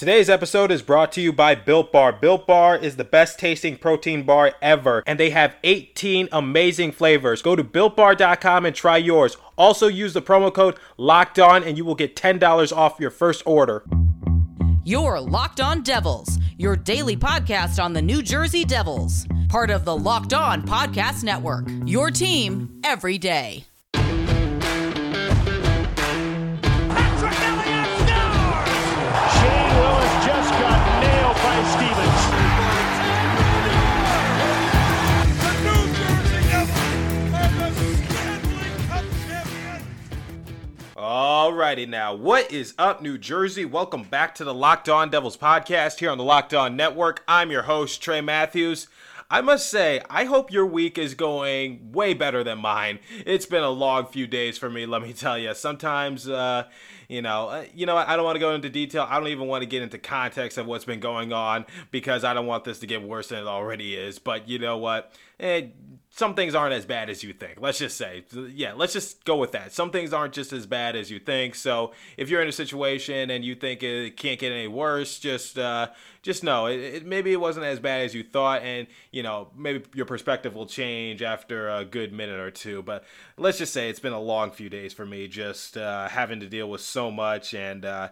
Today's episode is brought to you by Built Bar. Built Bar is the best tasting protein bar ever, and they have 18 amazing flavors. Go to builtbar.com and try yours. Also, use the promo code LOCKED ON, and you will get $10 off your first order. Your Locked On Devils, your daily podcast on the New Jersey Devils, part of the Locked On Podcast Network. Your team every day. Alrighty now, what is up, New Jersey? Welcome back to the Locked On Devils podcast here on the Locked On Network. I'm your host, Trey Matthews. I must say, I hope your week is going way better than mine. It's been a long few days for me, let me tell you. Sometimes, uh, you know, uh, you know, I don't want to go into detail. I don't even want to get into context of what's been going on because I don't want this to get worse than it already is. But you know what? Eh, some things aren't as bad as you think. Let's just say, yeah, let's just go with that. Some things aren't just as bad as you think. So if you're in a situation and you think it can't get any worse, just uh, just know it, it maybe it wasn't as bad as you thought, and you know maybe your perspective will change after a good minute or two. But let's just say it's been a long few days for me, just uh, having to deal with so much and. Uh,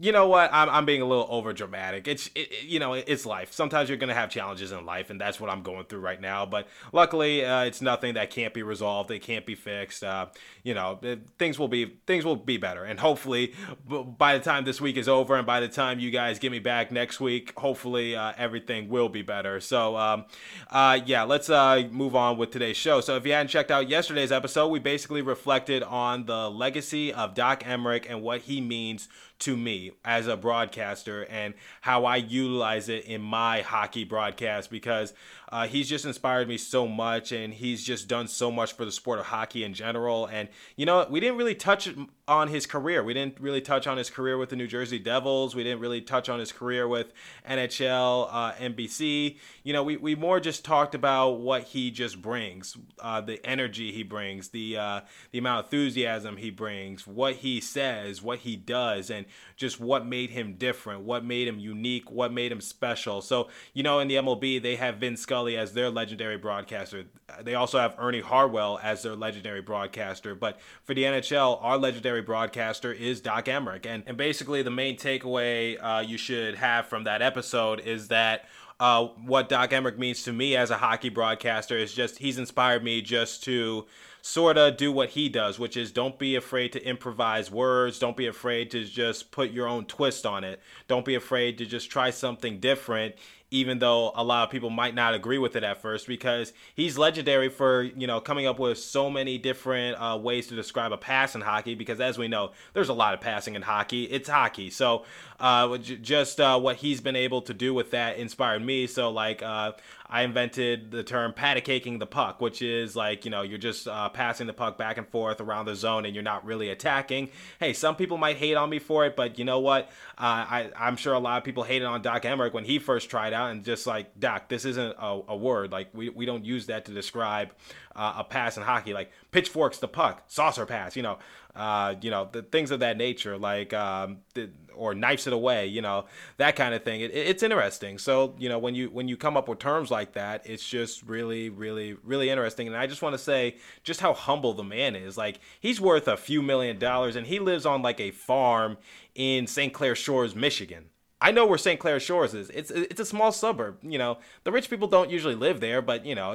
you know what? I'm, I'm being a little over dramatic. It's it, it- you know it's life. Sometimes you're gonna have challenges in life, and that's what I'm going through right now. But luckily, uh, it's nothing that can't be resolved. It can't be fixed. Uh, you know, it- things will be things will be better, and hopefully, b- by the time this week is over, and by the time you guys get me back next week, hopefully uh, everything will be better. So, um, uh, yeah, let's uh, move on with today's show. So, if you hadn't checked out yesterday's episode, we basically reflected on the legacy of Doc Emrick and what he means to me as a broadcaster and how I utilize it in my hockey broadcast because uh, he's just inspired me so much and he's just done so much for the sport of hockey in general. And, you know, we didn't really touch on his career. We didn't really touch on his career with the New Jersey Devils. We didn't really touch on his career with NHL, uh, NBC. You know, we, we more just talked about what he just brings, uh, the energy he brings, the uh, the amount of enthusiasm he brings, what he says, what he does, and just what made him different, what made him unique, what made him special. So, you know, in the MLB, they have Vin Scully as their legendary broadcaster. They also have Ernie Harwell as their legendary broadcaster. But for the NHL, our legendary broadcaster is Doc Emrick. And, and basically, the main takeaway uh, you should have from that episode is that uh, what Doc Emrick means to me as a hockey broadcaster is just he's inspired me just to sort of do what he does, which is don't be afraid to improvise words. Don't be afraid to just put your own twist on it. Don't be afraid to just try something different, even though a lot of people might not agree with it at first, because he's legendary for, you know, coming up with so many different uh, ways to describe a pass in hockey, because as we know, there's a lot of passing in hockey. It's hockey. So uh, just uh, what he's been able to do with that inspired me. So, like, uh, I invented the term patty caking the puck, which is like, you know, you're just uh, passing the puck back and forth around the zone and you're not really attacking. Hey, some people might hate on me for it, but you know what? Uh, I, I'm sure a lot of people hated on Doc Emrick when he first tried out and just like, Doc, this isn't a, a word. Like, we, we don't use that to describe uh, a pass in hockey. Like, pitchforks the puck, saucer pass, you know, uh, you know, the things of that nature, like, um, the, or knifes it away, you know, that kind of thing. It, it's interesting. So, you know, when you when you come up with terms like that, it's just really, really, really interesting. And I just want to say just how humble the man is. Like he's worth a few million dollars, and he lives on like a farm in St. Clair Shores, Michigan. I know where St. Clair Shores is. It's it's a small suburb. You know, the rich people don't usually live there, but you know,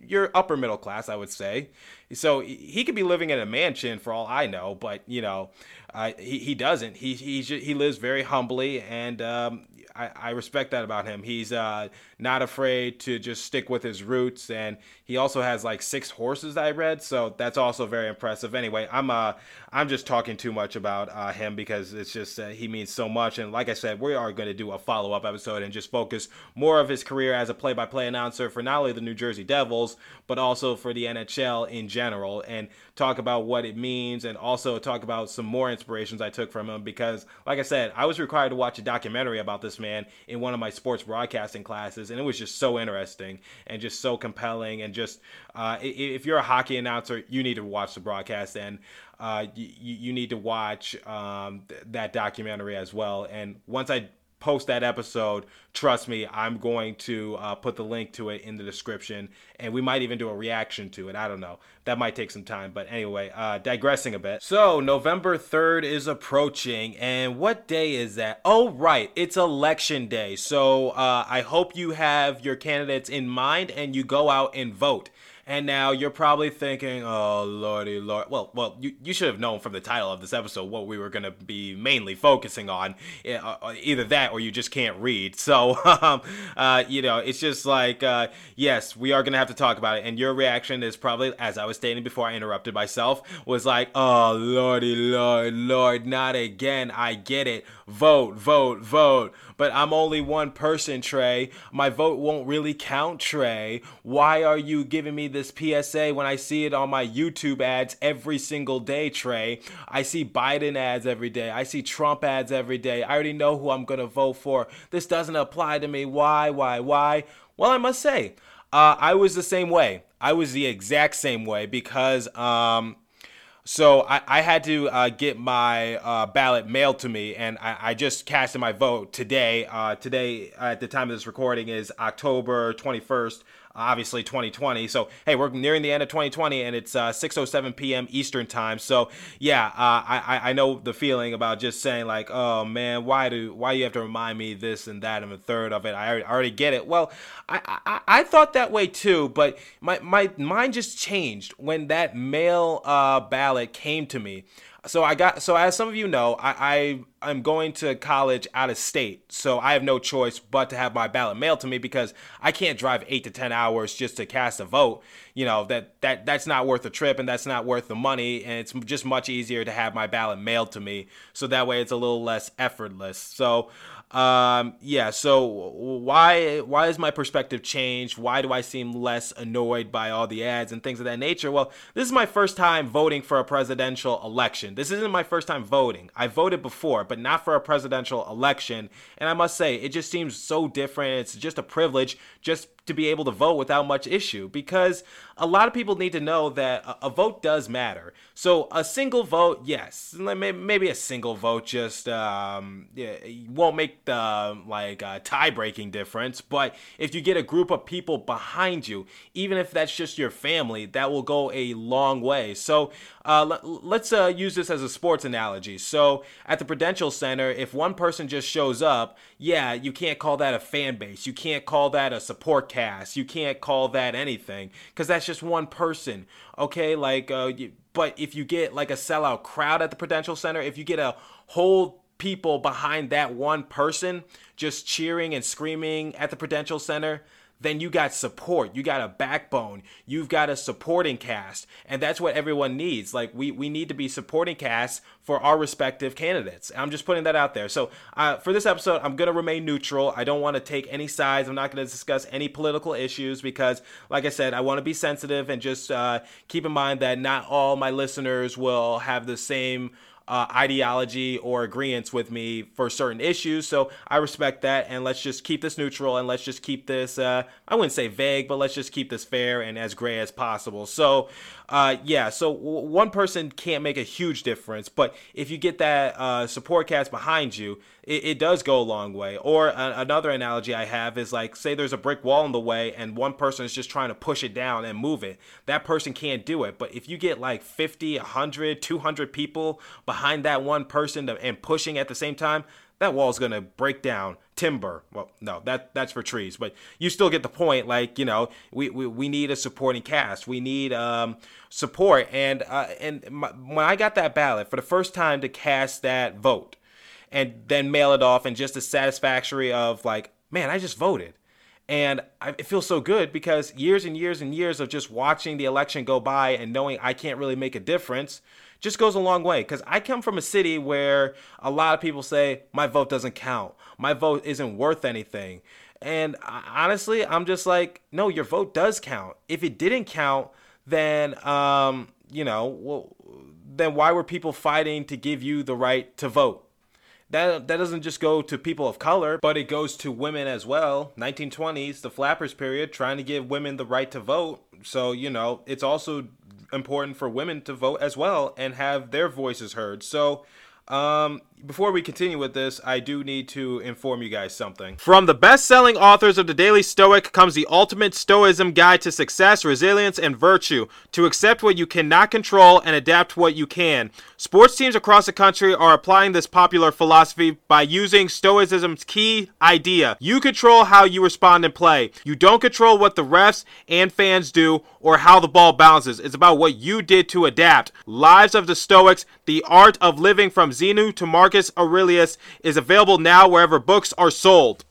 you're upper middle class, I would say. So he could be living in a mansion for all I know, but you know, he he doesn't. He he he lives very humbly, and um, I, I respect that about him. He's uh, not afraid to just stick with his roots, and he also has like six horses I read, so that's also very impressive. Anyway, I'm uh I'm just talking too much about uh, him because it's just uh, he means so much, and like I said, we are going to do a follow up episode and just focus more of his career as a play by play announcer for not only the New Jersey Devils but also for the NHL in general, and talk about what it means, and also talk about some more inspirations I took from him because, like I said, I was required to watch a documentary about this man in one of my sports broadcasting classes, and it was just so interesting and just so compelling. And just uh, if you're a hockey announcer, you need to watch the broadcast, and uh, you, you need to watch um, th- that documentary as well. And once I post that episode, trust me, I'm going to uh, put the link to it in the description, and we might even do a reaction to it. I don't know. That might take some time, but anyway, uh, digressing a bit. So November 3rd is approaching, and what day is that? Oh, right, it's election day. So uh, I hope you have your candidates in mind and you go out and vote. And now you're probably thinking, oh, lordy, lord. Well, well, you, you should have known from the title of this episode what we were going to be mainly focusing on. Uh, uh, either that or you just can't read. So, um, uh, you know, it's just like, uh, yes, we are going to have to talk about it. And your reaction is probably, as I was stating before I interrupted myself, was like, oh, lordy, lord, lord, not again. I get it. Vote, vote, vote but I'm only one person, Trey. My vote won't really count, Trey. Why are you giving me this PSA when I see it on my YouTube ads every single day, Trey? I see Biden ads every day. I see Trump ads every day. I already know who I'm going to vote for. This doesn't apply to me. Why, why, why? Well, I must say, uh, I was the same way. I was the exact same way because um, so I, I had to uh, get my uh, ballot mailed to me, and I, I just casted my vote today. Uh, today, at the time of this recording, is October 21st obviously 2020. So hey, we're nearing the end of 2020, and it's uh, 6:07 p.m. Eastern time. So yeah, uh, I I know the feeling about just saying like, oh man, why do why do you have to remind me this and that and a third of it? I already, I already get it. Well, I, I, I thought that way too, but my my mind just changed when that mail uh, ballot came to me so I got so as some of you know, I, I am going to college out of state, so I have no choice but to have my ballot mailed to me because I can't drive eight to ten hours just to cast a vote. You know that that that's not worth the trip and that's not worth the money, and it's just much easier to have my ballot mailed to me, so that way it's a little less effortless. So um, yeah. So why why is my perspective changed? Why do I seem less annoyed by all the ads and things of that nature? Well, this is my first time voting for a presidential election. This isn't my first time voting. I voted before, but not for a presidential election. And I must say, it just seems so different. It's just a privilege just to be able to vote without much issue because a lot of people need to know that a, a vote does matter. So a single vote, yes, maybe a single vote just um, yeah, won't make the like uh, tie breaking difference. But if you get a group of people behind you, even if that's just your family, that will go a long way. So uh, let's uh, use this as a sports analogy. So at the Prudential Center, if one person just shows up, yeah, you can't call that a fan base. You can't call that a support cast. You can't call that anything because that's just one person. Okay, like, uh, you, but if you get like a sellout crowd at the Prudential Center, if you get a whole people behind that one person just cheering and screaming at the Prudential Center, then you got support. You got a backbone. You've got a supporting cast. And that's what everyone needs. Like, we, we need to be supporting casts for our respective candidates. I'm just putting that out there. So, uh, for this episode, I'm going to remain neutral. I don't want to take any sides. I'm not going to discuss any political issues because, like I said, I want to be sensitive and just uh, keep in mind that not all my listeners will have the same uh, ideology or agreements with me for certain issues. So I respect that, and let's just keep this neutral and let's just keep this. Uh, I wouldn't say vague, but let's just keep this fair and as gray as possible. So uh, yeah, so w- one person can't make a huge difference, but if you get that uh, support cast behind you, it, it, does go a long way. Or a- another analogy I have is like, say there's a brick wall in the way and one person is just trying to push it down and move it. That person can't do it. But if you get like 50, 100, 200 people behind that one person to, and pushing at the same time, that wall's gonna break down timber well no that that's for trees but you still get the point like you know we we, we need a supporting cast we need um support and uh and my, when i got that ballot for the first time to cast that vote and then mail it off and just the satisfactory of like man i just voted and I, it feels so good because years and years and years of just watching the election go by and knowing I can't really make a difference just goes a long way because I come from a city where a lot of people say my vote doesn't count, my vote isn't worth anything. And honestly, I'm just like, no, your vote does count. If it didn't count, then um, you know, well, then why were people fighting to give you the right to vote? That that doesn't just go to people of color, but it goes to women as well. 1920s, the flappers period, trying to give women the right to vote. So, you know, it's also important for women to vote as well and have their voices heard. So, um, before we continue with this, I do need to inform you guys something. From the best selling authors of the Daily Stoic comes the ultimate Stoicism guide to success, resilience, and virtue to accept what you cannot control and adapt what you can. Sports teams across the country are applying this popular philosophy by using Stoicism's key idea you control how you respond and play. You don't control what the refs and fans do or how the ball bounces. It's about what you did to adapt. Lives of the Stoics, the art of living from Zeno to Marcus. Marcus Aurelius is available now wherever books are sold.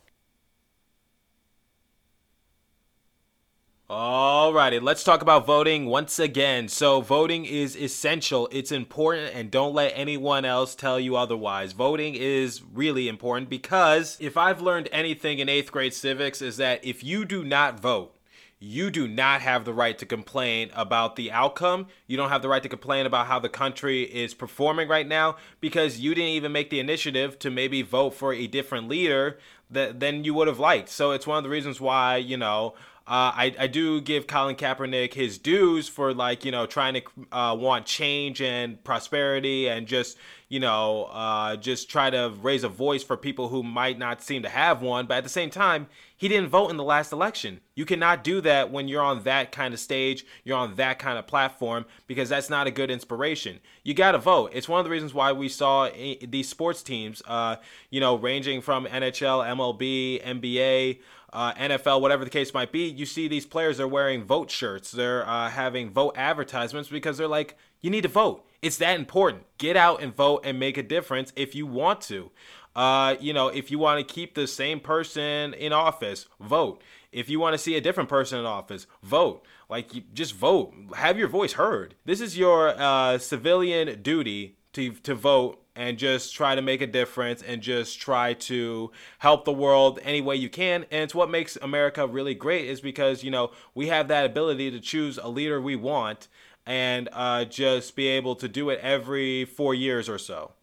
Alrighty, let's talk about voting once again. So, voting is essential, it's important, and don't let anyone else tell you otherwise. Voting is really important because if I've learned anything in eighth grade civics, is that if you do not vote, you do not have the right to complain about the outcome. You don't have the right to complain about how the country is performing right now because you didn't even make the initiative to maybe vote for a different leader that than you would have liked. So it's one of the reasons why, you know, uh, I, I do give Colin Kaepernick his dues for like you know trying to uh, want change and prosperity and just you know uh, just try to raise a voice for people who might not seem to have one. But at the same time, he didn't vote in the last election. You cannot do that when you're on that kind of stage, you're on that kind of platform, because that's not a good inspiration. You got to vote. It's one of the reasons why we saw these sports teams, uh, you know, ranging from NHL, MLB, NBA uh, NFL, whatever the case might be, you see these players are wearing vote shirts. They're uh, having vote advertisements because they're like, you need to vote. It's that important. Get out and vote and make a difference if you want to. Uh, you know, if you want to keep the same person in office, vote. If you want to see a different person in office, vote. Like, you, just vote. Have your voice heard. This is your uh, civilian duty to to vote and just try to make a difference and just try to help the world any way you can. And it's what makes america really great is because you know we have that ability to choose a leader we want and uh, just be able to do it every four years or so.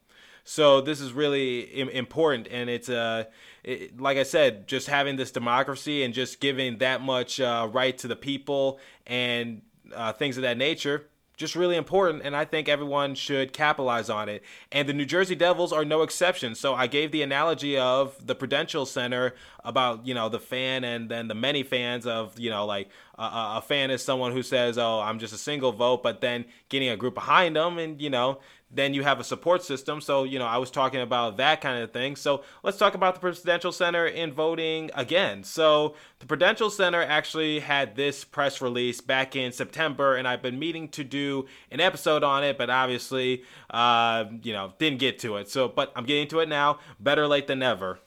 So this is really Im- important and it's uh it, like i said just having this democracy and just giving that much uh, right to the people and uh, things of that nature just really important, and I think everyone should capitalize on it. And the New Jersey Devils are no exception. So I gave the analogy of the Prudential Center about you know the fan and then the many fans of you know like a, a fan is someone who says, "Oh, I'm just a single vote," but then getting a group behind them, and you know then you have a support system. So, you know, I was talking about that kind of thing. So, let's talk about the Prudential Center in voting again. So, the Prudential Center actually had this press release back in September, and I've been meaning to do an episode on it, but obviously, uh, you know, didn't get to it. So, but I'm getting to it now. Better late than never.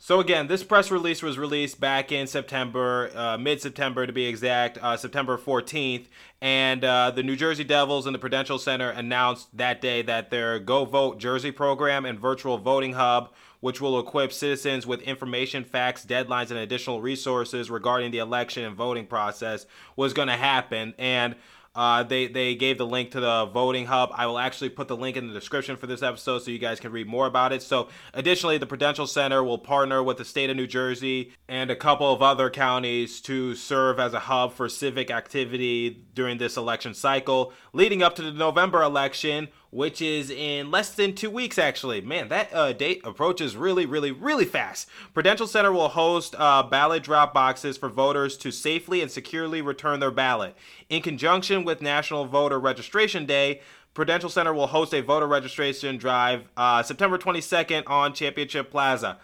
So again, this press release was released back in September, uh, mid-September to be exact, uh, September 14th, and uh, the New Jersey Devils and the Prudential Center announced that day that their Go Vote Jersey program and virtual voting hub, which will equip citizens with information, facts, deadlines, and additional resources regarding the election and voting process, was going to happen. And uh, they they gave the link to the voting hub. I will actually put the link in the description for this episode so you guys can read more about it. So, additionally, the Prudential Center will partner with the state of New Jersey and a couple of other counties to serve as a hub for civic activity during this election cycle, leading up to the November election, which is in less than two weeks, actually. Man, that uh, date approaches really, really, really fast. Prudential Center will host uh, ballot drop boxes for voters to safely and securely return their ballot. In conjunction with National Voter Registration Day, Prudential Center will host a voter registration drive uh, September 22nd on Championship Plaza.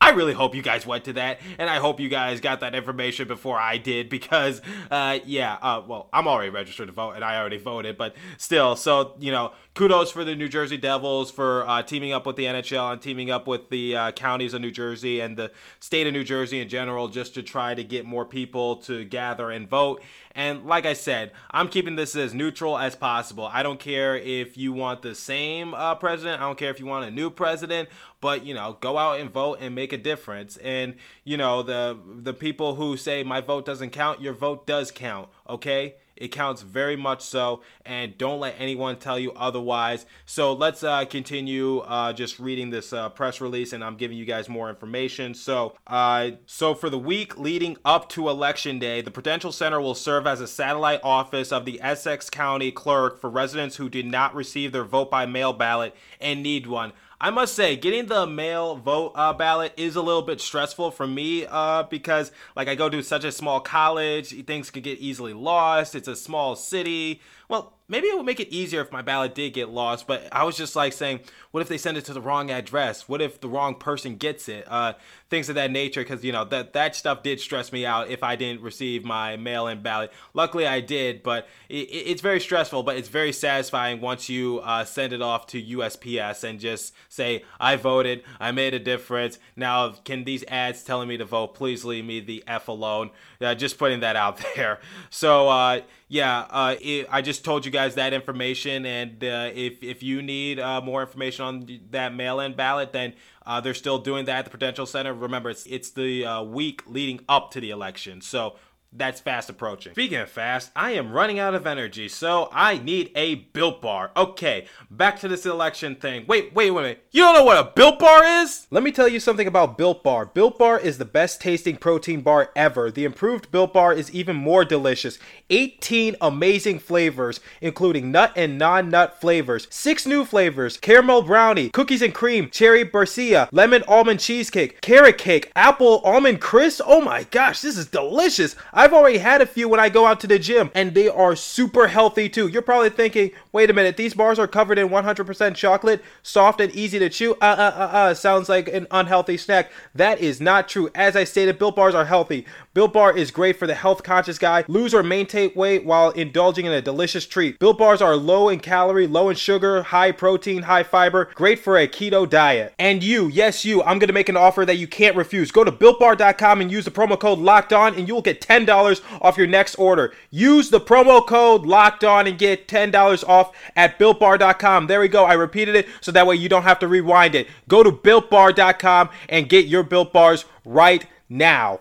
I really hope you guys went to that, and I hope you guys got that information before I did because, uh, yeah, uh, well, I'm already registered to vote and I already voted, but still, so, you know, kudos for the New Jersey Devils for uh, teaming up with the NHL and teaming up with the uh, counties of New Jersey and the state of New Jersey in general just to try to get more people to gather and vote. And like I said, I'm keeping this as neutral as possible. I don't care if you want the same uh, president. I don't care if you want a new president. But you know, go out and vote and make a difference. And you know, the the people who say my vote doesn't count, your vote does count. Okay It counts very much so, and don't let anyone tell you otherwise. So let's uh, continue uh, just reading this uh, press release, and I'm giving you guys more information. So, uh, so for the week leading up to Election Day, the Prudential Center will serve as a satellite office of the Essex County Clerk for residents who did not receive their vote by mail ballot and need one. I must say, getting the mail vote uh, ballot is a little bit stressful for me uh, because, like, I go to such a small college, things can get easily lost. It's a small city. Well, maybe it would make it easier if my ballot did get lost, but I was just like saying, what if they send it to the wrong address? What if the wrong person gets it? Uh, things of that nature, because you know that that stuff did stress me out if I didn't receive my mail-in ballot. Luckily, I did, but it, it's very stressful, but it's very satisfying once you uh, send it off to USPS and just say, I voted, I made a difference. Now, can these ads telling me to vote please leave me the f alone? Uh, just putting that out there. So uh, yeah, uh, it, I just told you guys that information, and uh, if if you need uh, more information on that mail-in ballot, then uh, they're still doing that at the Prudential Center. Remember, it's it's the week leading up to the election, so that's fast approaching. Speaking of fast, I am running out of energy, so I need a Built Bar. Okay, back to this election thing. Wait, wait, wait, wait. You don't know what a Built Bar is? Let me tell you something about Built Bar. Built Bar is the best tasting protein bar ever. The improved Built Bar is even more delicious. 18 amazing flavors, including nut and non nut flavors, six new flavors caramel brownie, cookies and cream, cherry barcia, lemon almond cheesecake, carrot cake, apple almond crisp. Oh my gosh, this is delicious. I've already had a few when I go out to the gym, and they are super healthy too. You're probably thinking, wait a minute, these bars are covered in 100% chocolate, soft and easy to chew. Uh, uh, uh, uh, sounds like an unhealthy snack. That is not true. As I stated, Built Bars are healthy. Built Bar is great for the health conscious guy. Lose or maintain weight while indulging in a delicious treat. Built Bars are low in calorie, low in sugar, high protein, high fiber, great for a keto diet. And you, yes, you, I'm to make an offer that you can't refuse. Go to builtbar.com and use the promo code locked on, and you will get 10 $10 off your next order. Use the promo code locked on and get $10 off at builtbar.com. There we go. I repeated it so that way you don't have to rewind it. Go to builtbar.com and get your built bars right now.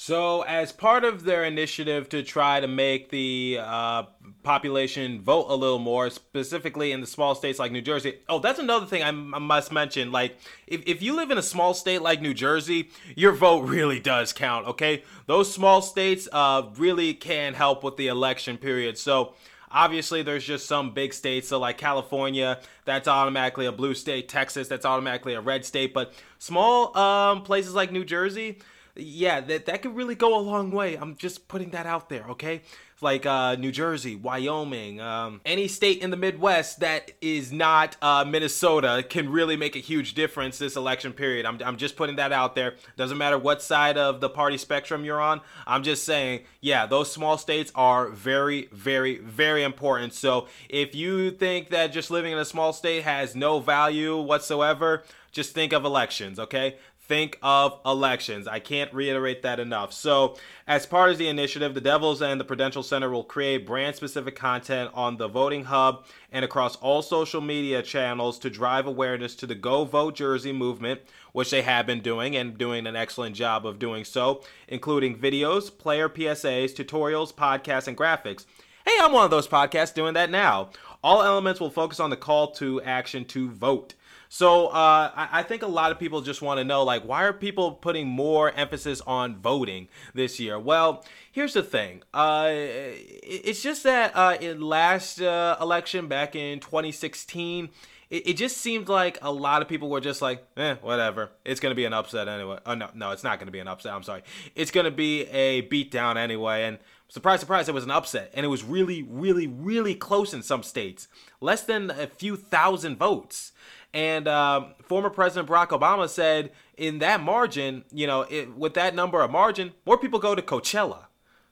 So, as part of their initiative to try to make the uh, population vote a little more, specifically in the small states like New Jersey. Oh, that's another thing I, I must mention. Like, if, if you live in a small state like New Jersey, your vote really does count, okay? Those small states uh, really can help with the election period. So, obviously, there's just some big states. So, like California, that's automatically a blue state. Texas, that's automatically a red state. But small um, places like New Jersey, yeah, that that could really go a long way. I'm just putting that out there, okay? Like uh, New Jersey, Wyoming, um, any state in the Midwest that is not uh, Minnesota can really make a huge difference this election period. I'm, I'm just putting that out there. Doesn't matter what side of the party spectrum you're on. I'm just saying, yeah, those small states are very, very, very important. So if you think that just living in a small state has no value whatsoever, just think of elections, okay? Think of elections. I can't reiterate that enough. So, as part of the initiative, the Devils and the Prudential Center will create brand specific content on the voting hub and across all social media channels to drive awareness to the Go Vote Jersey movement, which they have been doing and doing an excellent job of doing so, including videos, player PSAs, tutorials, podcasts, and graphics. Hey, I'm one of those podcasts doing that now. All elements will focus on the call to action to vote. So uh, I, I, think a lot of people just want to know, like, why are people putting more emphasis on voting this year? Well, here's the thing. Uh, it's just that uh, in last uh, election back in 2016 it, just seemed like a lot of people were just like, eh, whatever. It's gonna be an upset anyway. Oh no, no, it's not gonna be an upset. I'm sorry. It's gonna be a beatdown anyway. And surprise, surprise, it was an upset, and it was really, really, really close in some states. Less than a few thousand votes. And um, former President Barack Obama said in that margin, you know, it, with that number of margin, more people go to Coachella.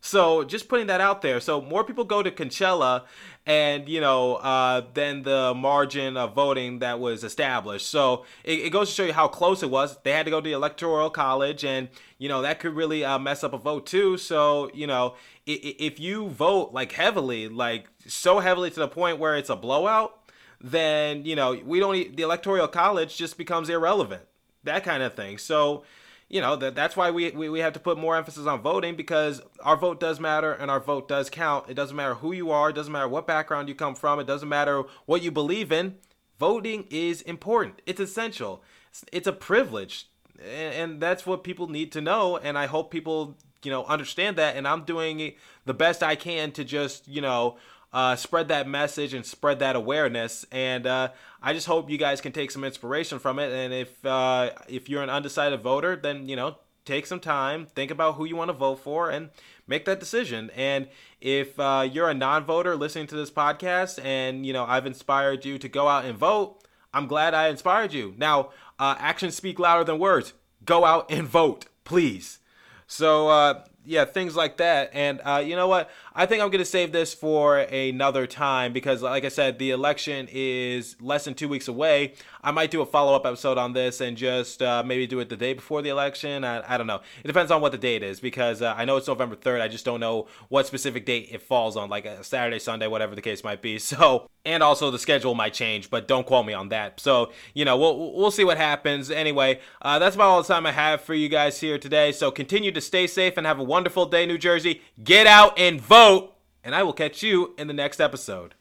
So just putting that out there. So more people go to Coachella, and you know, uh, than the margin of voting that was established. So it, it, goes to show you how close it was. They had to go to the electoral college, and you know that could really uh, mess up a vote too. So you know, if you vote like heavily, like so heavily to the point where it's a blowout then you know we don't the electoral college just becomes irrelevant that kind of thing so you know that that's why we, we we have to put more emphasis on voting because our vote does matter and our vote does count. It doesn't matter who you are, it doesn't matter what background you come from, it doesn't matter what you believe in. Voting is important. It's essential. It's, it's a privilege, and, and that's what people need to know. And I hope people you know understand that. And I'm doing the best I can to just you know uh, spread that message and spread that awareness. And uh, I just hope you guys can take some inspiration from it. And if uh, if you're an undecided voter, then you know take some time, think about who you want to vote for, and make that decision. And if uh, you're a non-voter listening to this podcast, and you know I've inspired you to go out and vote, I'm glad I inspired you. Now, uh, actions speak louder than words. Go out and vote, please. So uh, yeah, things like that. And uh, you know what? I think I'm going to save this for another time because, like I said, the election is less than two weeks away. I might do a follow up episode on this and just uh, maybe do it the day before the election. I, I, don't know. It depends on what the date is because uh, I know it's November 3rd. I just don't know what specific date it falls on, like a Saturday, Sunday, whatever the case might be. So, and also the schedule might change, but don't quote me on that. So, you know, we'll, we'll see what happens. Anyway, uh, that's about all the time I have for you guys here today. So continue to stay safe and have a wonderful day, New Jersey. Get out and vote, and I will catch you in the next episode.